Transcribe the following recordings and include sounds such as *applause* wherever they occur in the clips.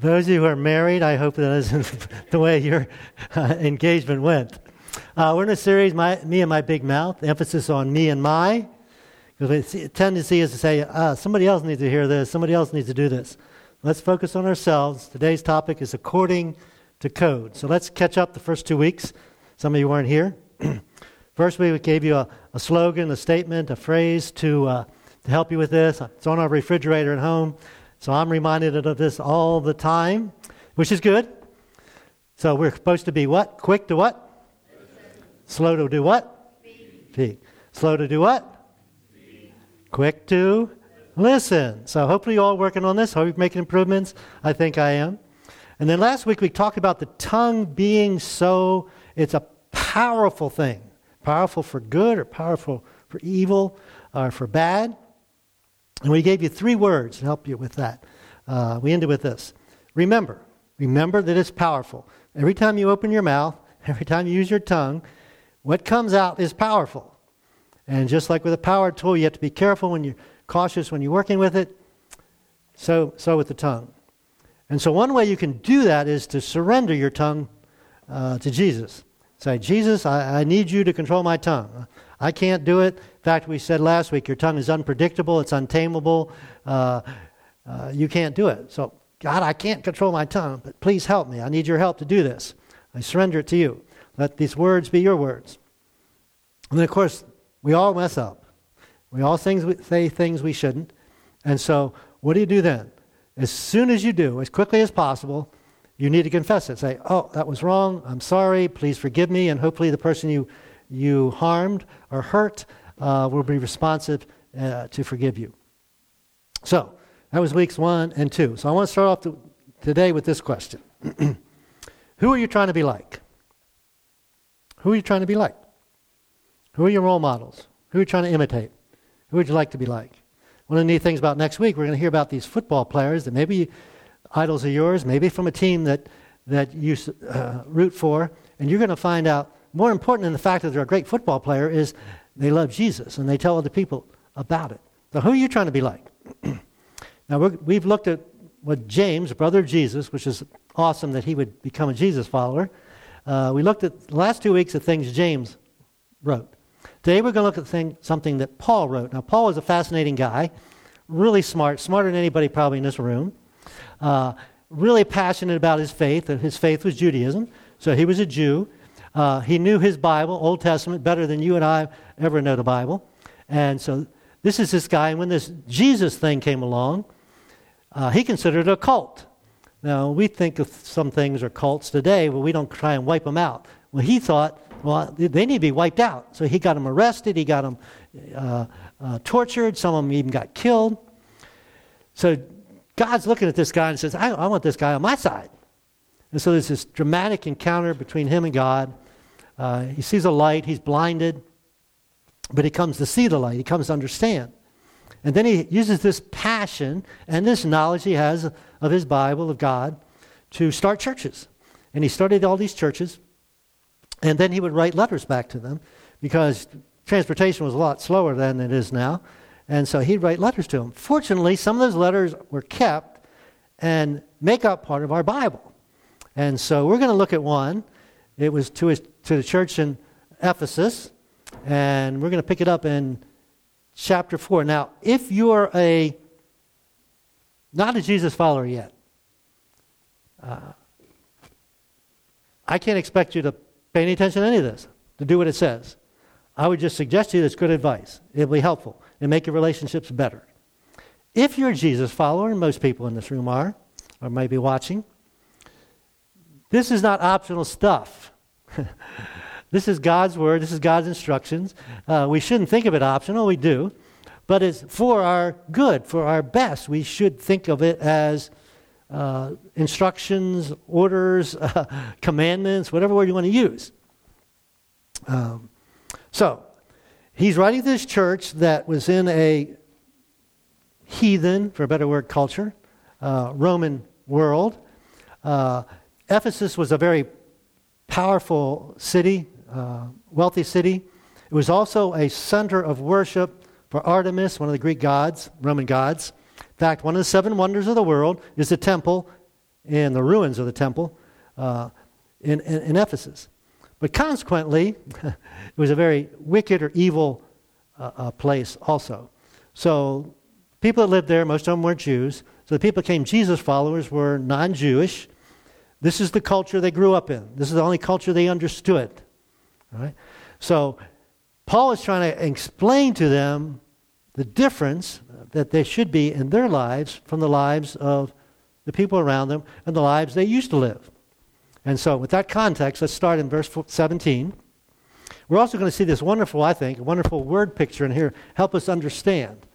Those of you who are married, I hope that isn't *laughs* the way your uh, engagement went. Uh, we're in a series, my, Me and My Big Mouth, emphasis on me and my. Because the tendency is to say, uh, somebody else needs to hear this, somebody else needs to do this. Let's focus on ourselves. Today's topic is according to code. So let's catch up the first two weeks. Some of you weren't here. *clears throat* first we gave you a, a, slogan, a statement, a phrase to, uh, to help you with this. It's on our refrigerator at home. So I'm reminded of this all the time, which is good. So we're supposed to be what? Quick to what? Slow to do what? Speak. Slow to do what? Speak. Quick to listen. So hopefully you're all working on this. Hope you're making improvements. I think I am. And then last week we talked about the tongue being so, it's a powerful thing. Powerful for good or powerful for evil or for bad. And we gave you three words to help you with that. Uh, we ended with this Remember. Remember that it's powerful. Every time you open your mouth, *laughs* every time you use your tongue, what comes out is powerful. And just like with a power tool, you have to be careful when you're cautious when you're working with it. So, so with the tongue. And so, one way you can do that is to surrender your tongue uh, to Jesus. Say, Jesus, I, I need you to control my tongue. I can't do it. In fact, we said last week, your tongue is unpredictable, it's untamable. Uh, uh, you can't do it. So, God, I can't control my tongue, but please help me. I need your help to do this. I surrender it to you. Let these words be your words. And then, of course, we all mess up. We all things, say things we shouldn't. And so, what do you do then? As soon as you do, as quickly as possible, you need to confess it. Say, oh, that was wrong. I'm sorry. Please forgive me. And hopefully, the person you you harmed or hurt uh, will be responsive uh, to forgive you. So, that was weeks one and two. So, I want to start off to, today with this question *clears throat* Who are you trying to be like? Who are you trying to be like? Who are your role models? Who are you trying to imitate? Who would you like to be like? One of the neat things about next week, we're going to hear about these football players that maybe idols of yours, maybe from a team that, that you uh, root for, and you're going to find out more important than the fact that they're a great football player is they love Jesus and they tell other people about it. So, who are you trying to be like? *clears throat* now, we have looked at what James, brother of Jesus, which is awesome that he would become a Jesus follower. Uh, we looked at the last two weeks at things James wrote. Today we're going to look at thing, something that Paul wrote. Now, Paul was a fascinating guy, really smart, smarter than anybody probably in this room, uh, really passionate about his faith. His faith was Judaism, so he was a Jew. Uh, he knew his Bible, Old Testament, better than you and I ever know the Bible. And so this is this guy. And when this Jesus thing came along, uh, he considered it a cult. Now, we think of some things are cults today, but we don't try and wipe them out. Well, he thought, well, they need to be wiped out. So he got them arrested, he got them uh, uh, tortured, some of them even got killed. So God's looking at this guy and says, I, I want this guy on my side. And so there's this dramatic encounter between him and God. Uh, he sees a light, he's blinded, but he comes to see the light, he comes to understand. And then he uses this passion and this knowledge he has of his Bible, of God, to start churches. And he started all these churches, and then he would write letters back to them because transportation was a lot slower than it is now. And so he'd write letters to them. Fortunately, some of those letters were kept and make up part of our Bible. And so we're going to look at one. It was to, his, to the church in Ephesus, and we're going to pick it up in chapter 4. Now, if you're a not a Jesus follower yet, uh, I can't expect you to pay any attention to any of this, to do what it says. I would just suggest to you that's good advice. It'll be helpful and make your relationships better. If you're a Jesus follower, and most people in this room are, or may be watching, this is not optional stuff. *laughs* this is God's word, this is God's instructions. Uh, we shouldn't think of it optional, we do. But it's for our good, for our best. We should think of it as uh, instructions, orders, uh, *laughs* commandments, whatever word you want to use. Um, so, he's writing this church that was in a heathen, for a better word, culture, uh, Roman world. Ephesus was a very powerful city, uh, wealthy city. It was also a center of worship for Artemis, one of the Greek gods, Roman gods. In fact, one of the seven wonders of the world is the temple and the ruins of the temple uh, in, in, in, Ephesus. But consequently, *laughs* it was a very wicked or evil uh, uh, place also. So people that lived there, most of them weren't Jews. So the people that Jesus followers were non Jewish. This is the culture they grew up in. This is the only culture they understood. So Paul is trying to explain to them the difference that there should be in their lives from the lives of the people around them and the lives they used to live. And so, with that context, let's start in verse 17. We're also going to see this wonderful, I think, wonderful word picture in here, help us understand.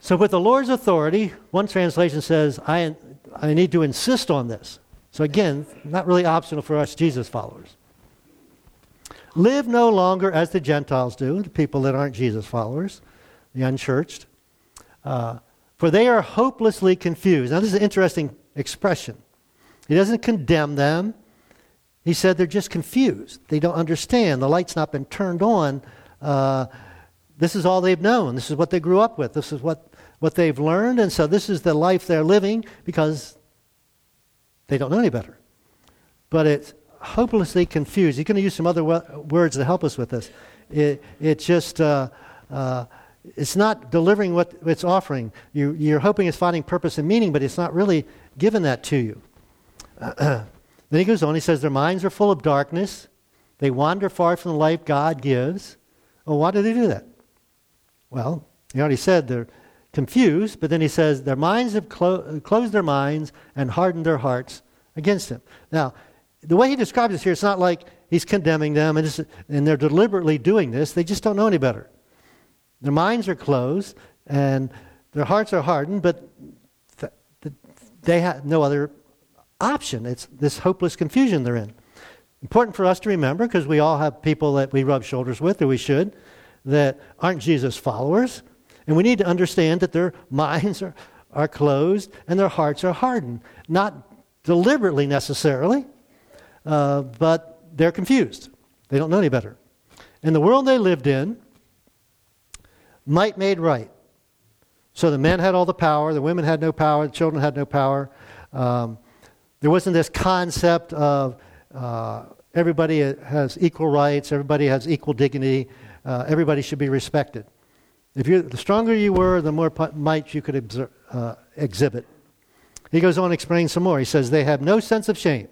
So, with the Lord's authority, one translation says, I, I need to insist on this. So, again, not really optional for us Jesus followers. Live no longer as the Gentiles do, the people that aren't Jesus followers, the unchurched, uh, for they are hopelessly confused. Now, this is an interesting expression. He doesn't condemn them. He said they're just confused. They don't understand. The light's not been turned on. Uh, this is all they've known. This is what they grew up with. This is what what they've learned, and so this is the life they're living because they don't know any better. But it's hopelessly confused. He's going to use some other words to help us with this. It, it just, uh, uh, it's not delivering what it's offering. You, you're hoping it's finding purpose and meaning, but it's not really giving that to you. *clears throat* then he goes on, he says, Their minds are full of darkness. They wander far from the life God gives. Well, why do they do that? Well, he already said they're confused, but then he says, Their minds have clo- closed their minds and hardened their hearts against him. Now, the way he describes this here, it's not like he's condemning them and, just, and they're deliberately doing this. They just don't know any better. Their minds are closed and their hearts are hardened, but th- th- they have no other option. It's this hopeless confusion they're in. Important for us to remember because we all have people that we rub shoulders with, or we should, that aren't Jesus followers and we need to understand that their *laughs* minds are, are closed and their hearts are hardened. Not deliberately necessarily, uh, but they're confused. They don't know any better. And the world they lived in, might made right. So the men had all the power, the women had no power, the children had no power. Um, there wasn't this concept of uh, everybody has equal rights, everybody has equal dignity, uh, everybody should be respected. If you, the stronger you were, the more might you could uh, exhibit. He goes on explaining some more. He says, They have no sense of shame,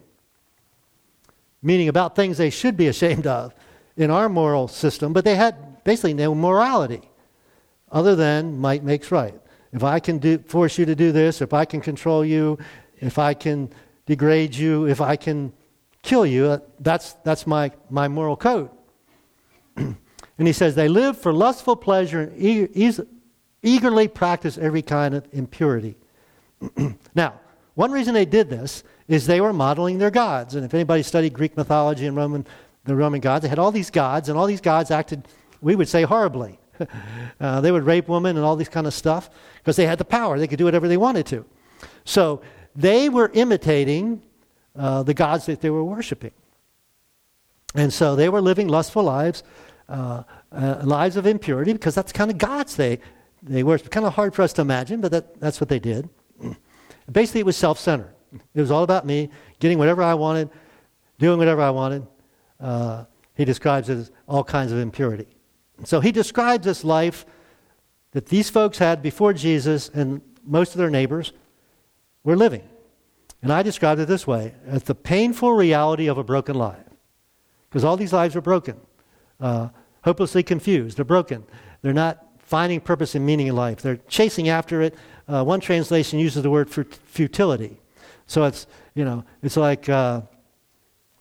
meaning about things they should be ashamed of in our moral system, but they had basically no morality other than might makes right. If I can do, force you to do this, if I can control you, if I can degrade you, if I can kill you, uh, that's, that's my, my moral code. And he says, They live for lustful pleasure and eagerly practice every kind of impurity. *clears throat* now, one reason they did this is they were modeling their gods. And if anybody studied Greek mythology and Roman, the Roman gods, they had all these gods, and all these gods acted, we would say, horribly. *laughs* uh, they would rape women and all this kind of stuff because they had the power. They could do whatever they wanted to. So they were imitating uh, the gods that they were worshiping. And so they were living lustful lives uh, uh, lives of impurity because that's kind of God's they they were. It's kind of hard for us to imagine, but that, that's what they did. *clears throat* Basically, it was self centered. It was all about me getting whatever I wanted, doing whatever I wanted. Uh, he describes it as all kinds of impurity. So he describes this life that these folks had before Jesus and most of their neighbors were living. And I described it this way as the painful reality of a broken life. Because all these lives were broken uh, hopelessly confused. They're broken. They're not finding purpose and meaning in life. They're chasing after it. Uh, one translation uses the word futility. So it's, you know, it's like uh,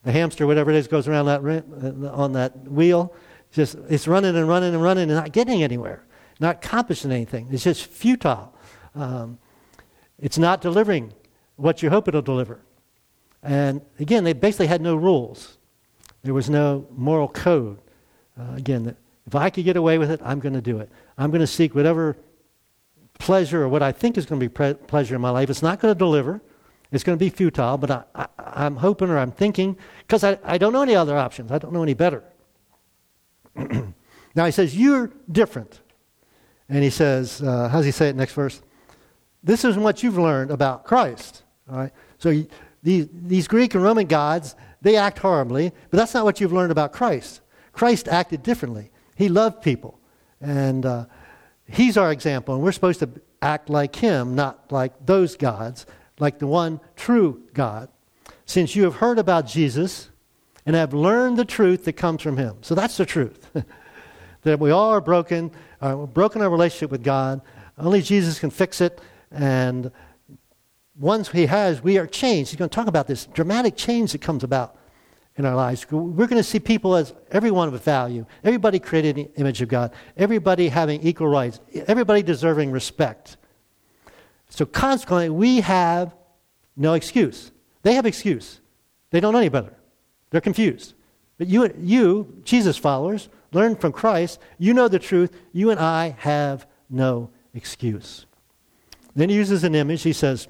a hamster, whatever it is, goes around that uh, on that wheel. Just it's running and running and running and not getting anywhere, not accomplishing anything. It's just futile. Um, it's not delivering what you hope it'll deliver. And again, they basically had no rules. There was no moral code. Uh, again, if I could get away with it, I'm going to do it. I'm going to seek whatever pleasure or what I think is going to be pre- pleasure in my life. It's not going to deliver. It's going to be futile, but I, am hoping or I'm thinking, because I, I don't know any other options. I don't know any better. *clears throat* now he says, You're different. And he says, uh, How does he say it next verse? This is what you've learned about Christ. All right? So these, these Greek and Roman gods, they act horribly, but that's not what you've learned about Christ. Christ acted differently. He loved people. And uh, he's our example, and we're supposed to act like him, not like those gods, like the one true God. Since you have heard about Jesus and have learned the truth that comes from him. So that's the truth. *laughs* that we all are broken, uh, broken our relationship with God. Only Jesus can fix it. And once he has, we are changed. He's going to talk about this dramatic change that comes about in our lives. We're going to see people as everyone with value, everybody created in the image of God, everybody having equal rights, everybody deserving respect. So consequently, we have no excuse. They have excuse. They don't know any better. They're confused. But you, you, Jesus followers, learn from Christ. You know the truth. You and I have no excuse. Then he uses an image. He says,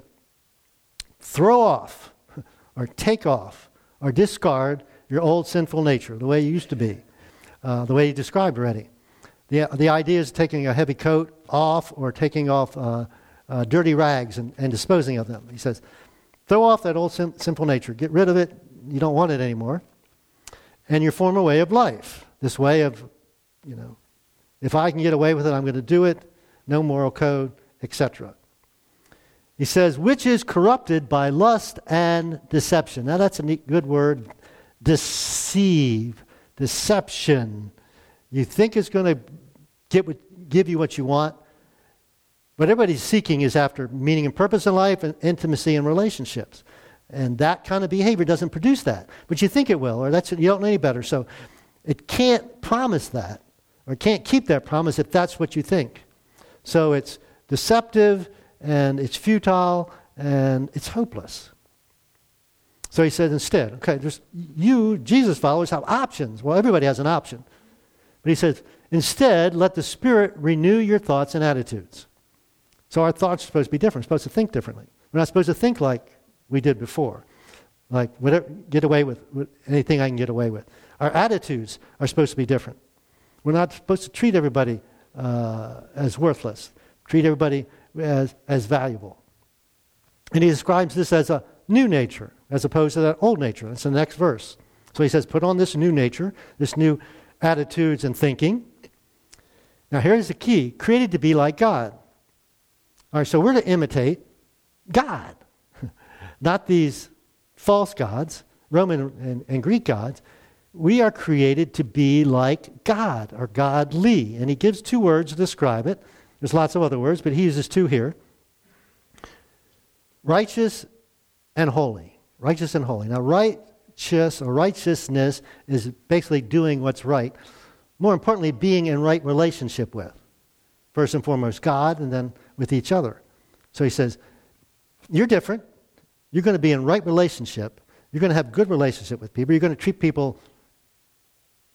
throw off *laughs* or take off or discard your old sinful nature, the way you used to be, uh, the way you described already. The, the idea is taking a heavy coat off or taking off uh, uh, dirty rags and, and, disposing of them. He says, throw off that old sin, sinful nature, get rid of it. You don't want it anymore. And your former way of life, this way of, you know, if I can get away with it, I'm going to do it, no moral code, etc. He says, which is corrupted by lust and deception. Now, that's a neat, good word. Deceive, deception. You think it's going to give you what you want, but everybody's seeking is after meaning and purpose in life and intimacy and relationships. And that kind of behavior doesn't produce that. But you think it will, or that's, you don't know any better. So it can't promise that, or can't keep that promise if that's what you think. So it's deceptive and it's futile and it's hopeless. So he says instead, okay, just you, Jesus followers, have options. Well, everybody has an option. But he says, instead, let the Spirit renew your thoughts and attitudes. So our thoughts are supposed to be different. We're supposed to think differently. We're not supposed to think like we did before. Like, whatever, get away with, with anything I can get away with. Our attitudes are supposed to be different. We're not supposed to treat everybody uh, as worthless, treat everybody as, as valuable. And he describes this as a new nature as opposed to that old nature. That's the next verse. So he says, put on this new nature, this new attitudes and thinking. Now, here's the key created to be like God. All right, so we're to imitate God, *laughs* not these false gods, Roman and, and Greek gods. We are created to be like God or godly. And he gives two words to describe it. There's lots of other words, but he uses two here righteous and holy. Righteous and holy. Now, righteous or righteousness is basically doing what's right. More importantly, being in right relationship with. First and foremost, God, and then with each other. So he says, You're different. You're going to be in right relationship. You're going to have good relationship with people. You're going to treat people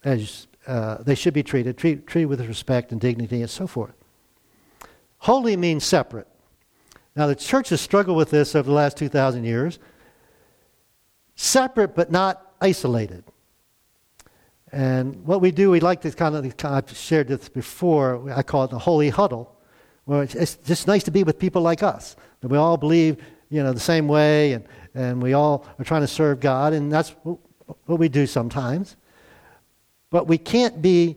as uh, they should be treated, treat, treated with respect and dignity and so forth. Holy means separate. Now, the church has struggled with this over the last 2,000 years. Separate but not isolated. And what we do, we like to kind of, I've shared this before, I call it the holy huddle. where it's just nice to be with people like us, that we all believe, you know, the same way, and, and we all are trying to serve God, and that's what we do sometimes. But we can't be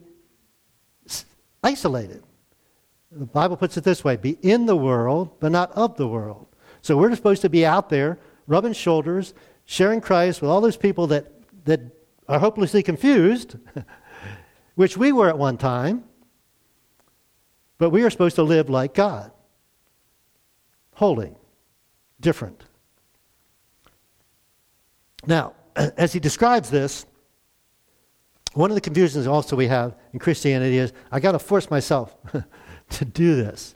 isolated. The Bible puts it this way be in the world, but not of the world. So we're supposed to be out there, rubbing shoulders, sharing Christ with all those people that, that are hopelessly confused, *laughs* which we were at one time, but we are supposed to live like God holy, different. Now, *clears throat* as he describes this, one of the confusions also we have in Christianity is I got to force myself *laughs* to do this.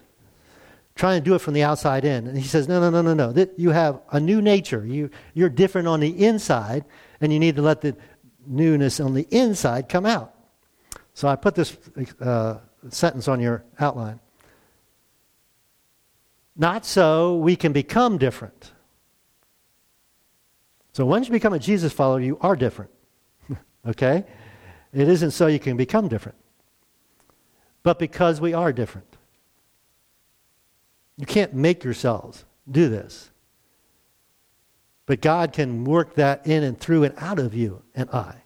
Try and do it from the outside in. And he says, no, no, no, no, no. You have a new nature. You, you're different on the inside, and you need to let the newness on the inside come out. So I put this uh, sentence on your outline. Not so we can become different. So once you become a Jesus follower, you are different. *laughs* okay? It isn't so you can become different but because we are different. You can't make yourselves do this. But God can work that in and through and out of you and I.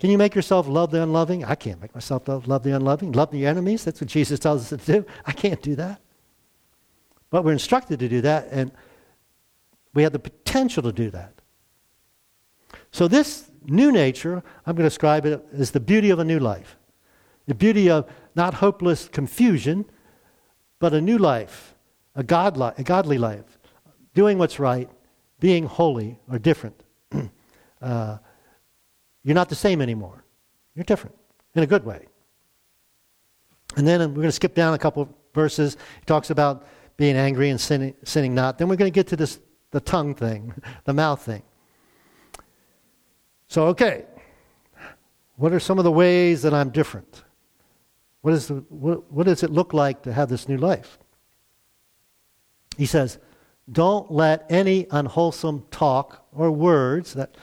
Can you make yourself love the unloving? I can't make myself love the unloving. Love the enemies. That's what Jesus tells us to do. I can't do that. But we're instructed to do that, and we have the potential to do that. So, this new nature, I'm going to describe it as the beauty of a new life. The beauty of not hopeless confusion, but a new life, a, God li- a godly life, doing what's right, being holy or different. *clears throat* uh, you're not the same anymore. You're different in a good way. And then we're going to skip down a couple verses. He talks about being angry and sinning, sinning not. Then we're going to get to this the tongue thing, *laughs* the mouth thing. So, okay, what are some of the ways that I'm different? What, is the, what, what does it look like to have this new life? He says, don't let any unwholesome talk or words, that,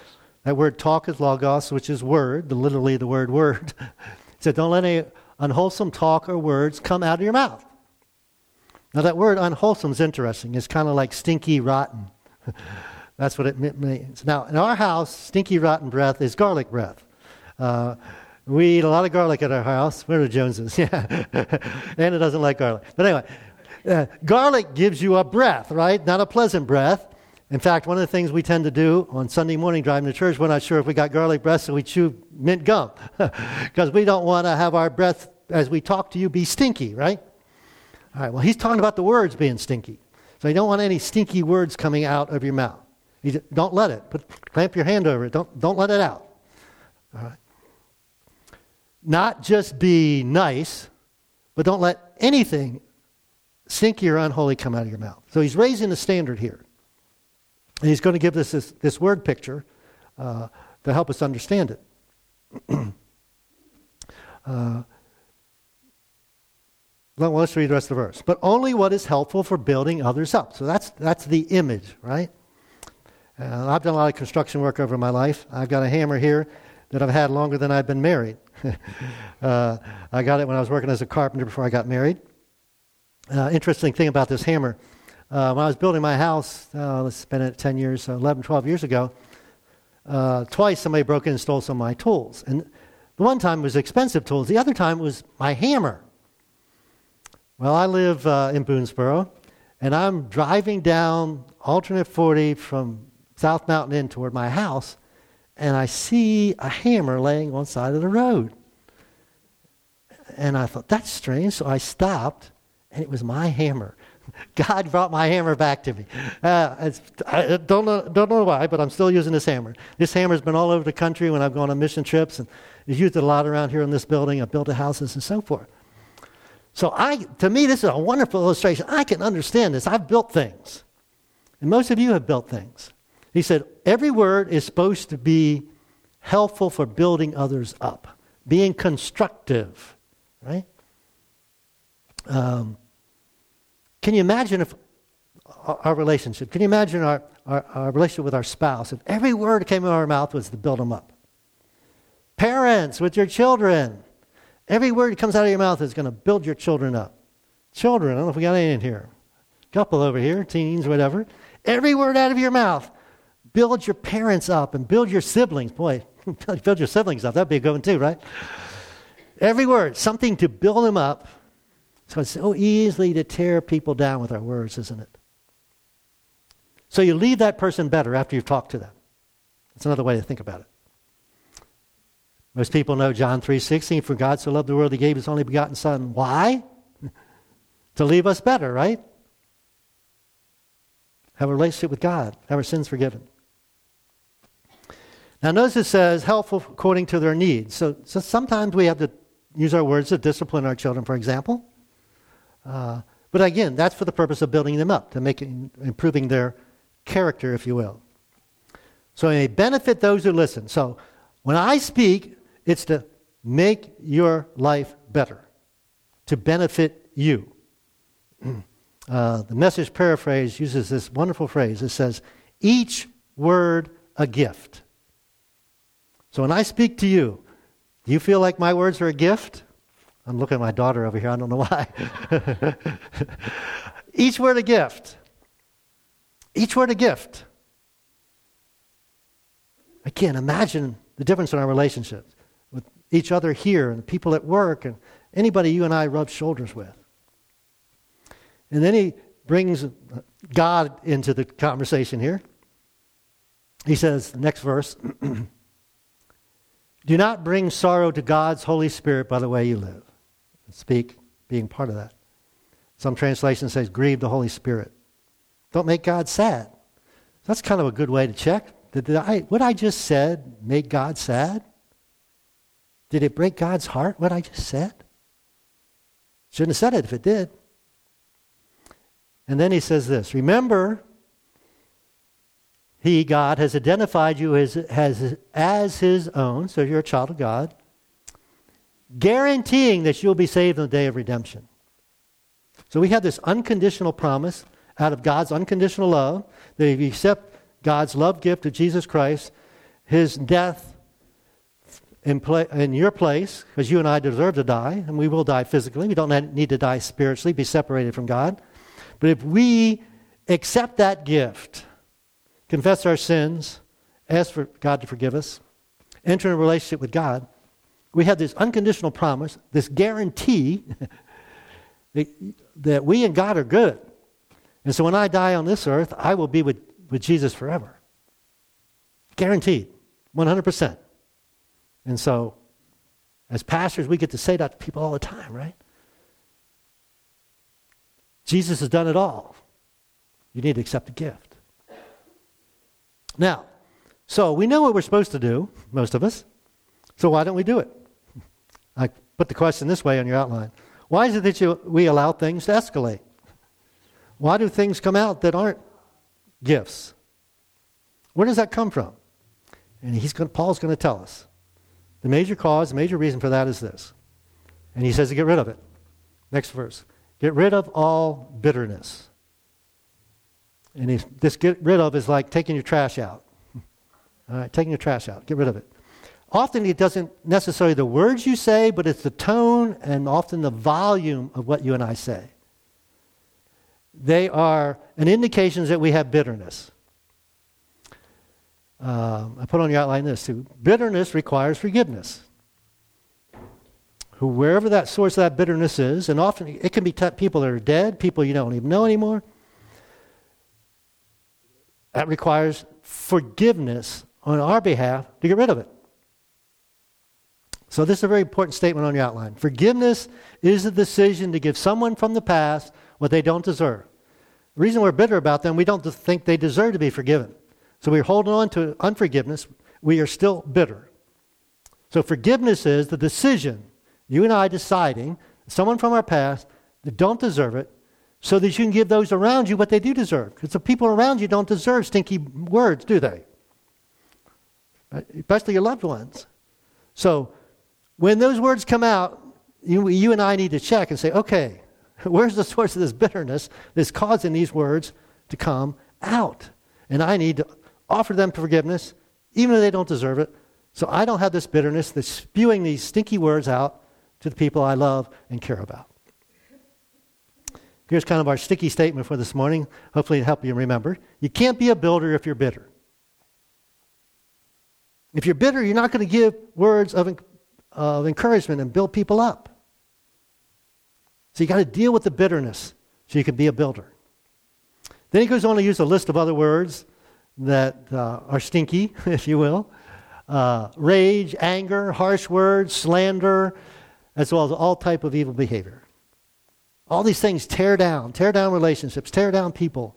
that word talk is logos, which is word, literally the word word. *laughs* he said, don't let any unwholesome talk or words come out of your mouth. Now, that word unwholesome is interesting. It's kind of like stinky, rotten. *laughs* That's what it means. Now, in our house, stinky, rotten breath is garlic breath. Uh, we eat a lot of garlic at our house. Where are the Joneses? *laughs* Yeah. Anna doesn't like garlic. But anyway, uh, garlic gives you a breath, right? Not a pleasant breath. In fact, one of the things we tend to do on Sunday morning driving to church, we're not sure if we got garlic breath, so we chew mint gum. *laughs* Because we don't want to have our breath as we talk to you be stinky, right? All right, well, he's talking about the words being stinky. So you don't want any stinky words coming out of your mouth. You don't let it. Put, clamp your hand over it. Don't, don't let it out. All right not just be nice, but don't let anything stinky or unholy come out of your mouth. So he's raising the standard here. And he's going to give us this, this word picture uh, to help us understand it. *clears throat* uh, well, let's read the rest of the verse. But only what is helpful for building others up. So that's, that's the image, right? Uh, I've done a lot of construction work over my life. I've got a hammer here that I've had longer than I've been married. *laughs* uh, I got it when I was working as a carpenter before I got married. Uh, interesting thing about this hammer. Uh, when I was building my house, uh, let's spend it 10 years, 11, 12 years ago, uh, twice somebody broke in and stole some of my tools. And the one time was expensive tools, the other time was my hammer. Well, I live uh, in Boonsboro, and I'm driving down alternate 40 from South Mountain Inn toward my house, and I see a hammer laying on the side of the road. And I thought, that's strange. So I stopped, and it was my hammer. *laughs* God brought my hammer back to me. Uh, I don't know, don't know why, but I'm still using this hammer. This hammer's been all over the country when I've gone on mission trips, and I've used a lot around here in this building. I've built houses and so forth. So I, to me, this is a wonderful illustration. I can understand this. I've built things, and most of you have built things. He said, every word is supposed to be helpful for building others up, being constructive, right? Um, can you imagine if our relationship, can you imagine our, our, our, relationship with our spouse if every word that came out of our mouth was to build them up? Parents with your children, every word that comes out of your mouth is going to build your children up. Children, I don't know if we got any in here. Couple over here, teens, whatever. Every word out of your mouth build your parents up and build your siblings. Boy, *laughs* build your siblings up. That'd be a good one too, right? Every word, something to build them up. So it's so easily to tear people down with our words, isn't it? So you leave that person better after you've talked to them. That's another way to think about it. Most people know John 3:16, for God so loved the world he gave his only begotten son. Why? *laughs* to leave us better, right? Have a relationship with God, have our sins forgiven. Now, notice it says helpful according to their needs. So, so sometimes we have to use our words to discipline our children, for example. Uh, but again, that's for the purpose of building them up, to make improving their character, if you will. So it may benefit those who listen. So when I speak, it's to make your life better, to benefit you. *clears throat* Uh, the message paraphrase uses this wonderful phrase. It says, each word a gift. So when I speak to you, do you feel like my words are a gift? I'm looking at my daughter over here. I don't know why. *laughs* Each word a gift. Each word a gift. I can't imagine the difference in our relationships with each other here and the people at work and anybody you and I rub shoulders with. And then he brings God into the conversation here. He says, next verse *clears throat* Do not bring sorrow to God's Holy Spirit by the way you live. Speak, being part of that. Some translations says, grieve the Holy Spirit. Don't make God sad. That's kind of a good way to check. Did, did I, what I just said make God sad? Did it break God's heart, what I just said? Shouldn't have said it if it did. And then he says this Remember, he, God, has identified you as, as, as his own, so you're a child of God, guaranteeing that you'll be saved in the day of redemption. So we have this unconditional promise out of God's unconditional love that if you accept God's love gift of Jesus Christ, his death in, pla- in your place, because you and I deserve to die, and we will die physically. We don't need to die spiritually, be separated from God. But if we accept that gift, confess our sins, ask for God to forgive us, enter in a relationship with God, we have this unconditional promise, this guarantee *laughs* that we and God are good. And so when I die on this earth, I will be with, with Jesus forever. Guaranteed, 100%. And so, as pastors, we get to say that to people all the time, right? Jesus has done it all. You need to accept the gift. Now, so we know what we're supposed to do, most of us. So why don't we do it? I put the question this way on your outline. Why is it that you, we allow things to escalate? Why do things come out that aren't gifts? Where does that come from? And he's going, Paul's going to tell us. The major cause, the major reason for that is this. And he says to get rid of it. Next verse. Get rid of all bitterness. And if this get rid of is like taking your trash out. All right, taking your trash out. Get rid of it. Often it doesn't necessarily the words you say, but it's the tone and often the volume of what you and I say they are an indication that we have bitterness. Um, I put on your outline this too. Bitterness requires forgiveness. Who, wherever that source of that bitterness is, and often it can be t- people that are dead, people you don't even know anymore. That requires forgiveness on our behalf to get rid of it. So, this is a very important statement on your outline. Forgiveness is the decision to give someone from the past what they don't deserve. The reason we're bitter about them, we don't think they deserve to be forgiven. So we're holding on to unforgiveness. We are still bitter. So forgiveness is the decision, you and I deciding, someone from our past that don't deserve it, so that you can give those around you what they do deserve. Because the people around you don't deserve stinky words, do they? Especially your loved ones. So when those words come out, you, you and I need to check and say, okay, *laughs* Where's the source of this bitterness that's causing these words to come out? And I need to offer them forgiveness, even though they don't deserve it. So I don't have this bitterness that's spewing these stinky words out to the people I love and care about. Here's kind of our sticky statement for this morning. Hopefully, it'll help you remember. You can't be a builder if you're bitter. If you're bitter, you're not going to give words of, of encouragement and build people up. So you got to deal with the bitterness so you can be a builder. Then he goes on to use a list of other words that uh, are stinky, *laughs* if you will uh, rage, anger, harsh words, slander, as well as all type of evil behavior. All these things tear down, tear down relationships, tear down people.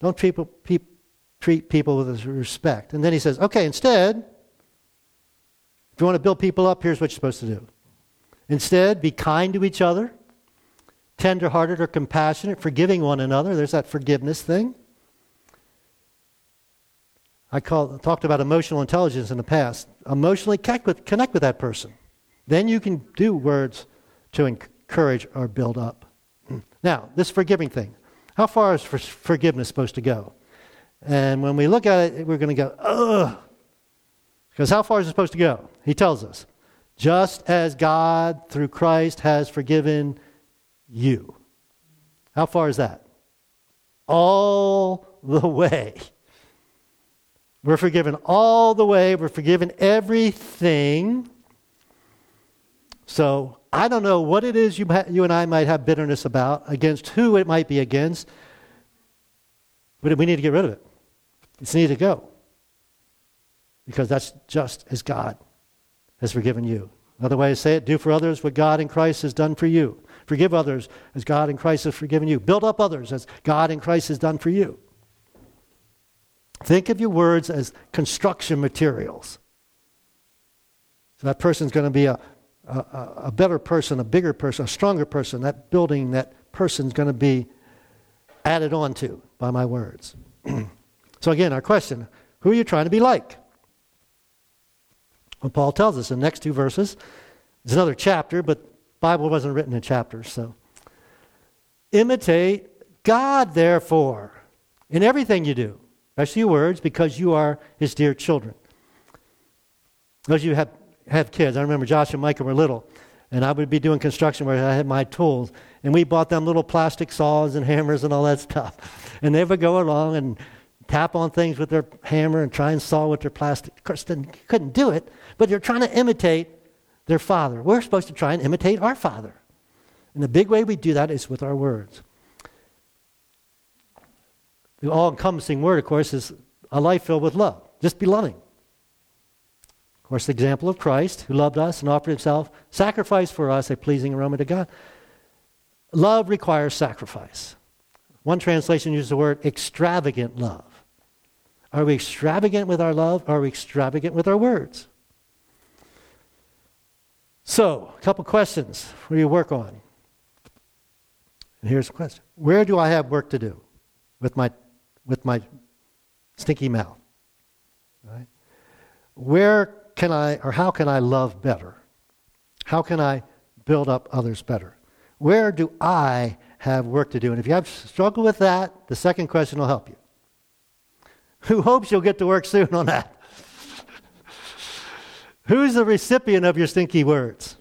Don't treat people, pe- treat people with respect. And then he says, okay, instead, if you want to build people up, here's what you're supposed to do. Instead, be kind to each other tenderhearted or compassionate, forgiving one another. There's that forgiveness thing. I call, talked about emotional intelligence in the past. Emotionally connect with, connect with that person. Then you can do words to encourage or build up. Now, this forgiving thing. How far is for forgiveness supposed to go? And when we look at it, we're going to go, ugh. Because how far is it supposed to go? He tells us, just as God through Christ has forgiven you. How far is that? All the *laughs* way. We're forgiven all the way. We're forgiven everything. So I don't know what it is you, you and I might have bitterness about, against who it might be against, but we need to get rid of it. It's need to go. Because that's just as God has forgiven you. Another way to say it do for others what God in Christ has done for you. Forgive others as God in Christ has forgiven you. Build up others as God in Christ has done for you. Think of your words as construction materials. So that person's going to be a, a, a, better person, a bigger person, a stronger person. That building, that person's going to be added on to by my words. *clears throat* so, again, our question who are you trying to be like? Well, Paul tells us in the next two verses. It's another chapter, but Bible wasn't written in chapters, so. Imitate God, therefore, in everything you do especially your words, because you are his dear children. Those you have, have kids, I remember Josh and Micah were little, and I would be doing construction where I had my tools, and we bought them little plastic saws and *laughs* hammers and all that stuff. And they would go along and tap on things with their hammer and try and saw with their plastic. Of course, they couldn't do it, but they're trying to imitate their father. We're supposed to try and imitate our father. And the big way we do that is with our words. The all encompassing word, of course, is a life filled with love. Just be loving. Of course, the example of Christ, who loved us and offered himself, sacrificed for us a pleasing aroma to God. Love requires sacrifice. One translation uses the word extravagant love. Are we extravagant with our love? Are we extravagant with our words? So, a couple questions for you to work on. And here's the question Where do I have work to do with my with my stinky mouth? Right? Where can I, or how can I love better? How can I build up others better? Where do I have work to do? And if you have struggled with that, the second question will help you. *laughs* Who hopes you'll get to work soon on that? *laughs* Who's the recipient of your stinky words?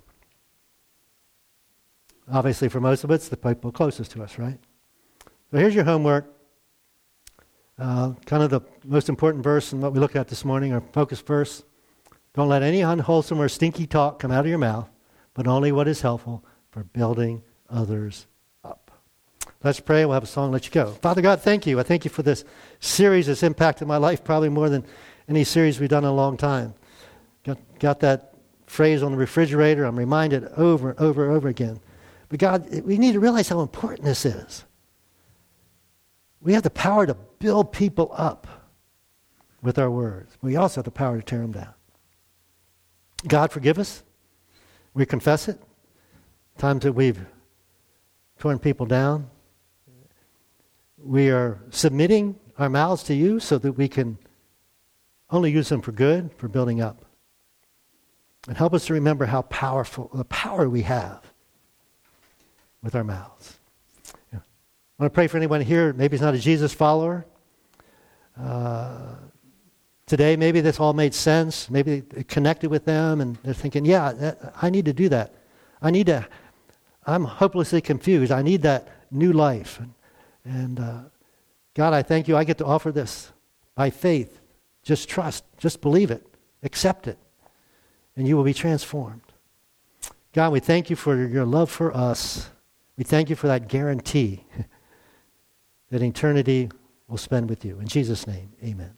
Obviously, for most of us, the people closest to us, right? So here's your homework. Uh, kind of the most important verse in what we looked at this morning, our focus verse. Don't let any unwholesome or stinky talk come out of your mouth, but only what is helpful for building others up. Let's pray. We'll have a song, let you go. Father God, thank you. I thank you for this series that's impacted my life probably more than any series we've done in a long time. Got, got that phrase on the refrigerator. I'm reminded over and over and over again. But God, we need to realize how important this is. We have the power to build people up with our words. We also have the power to tear them down. God, forgive us. We confess it. Times that we've torn people down. We are submitting our mouths to you so that we can only use them for good, for building up. And help us to remember how powerful, the power we have with our mouths. I want to pray for anyone here, maybe he's not a Jesus follower. Uh, today, maybe this all made sense. Maybe it connected with them and they're thinking, yeah, that, I need to do that. I need to, I'm hopelessly confused. I need that new life. And, and uh, God, I thank you. I get to offer this by faith. Just trust, just believe it, accept it, and you will be transformed. God, we thank you for your love for us. We thank you for that guarantee *laughs* that eternity will spend with you. In Jesus' name, amen.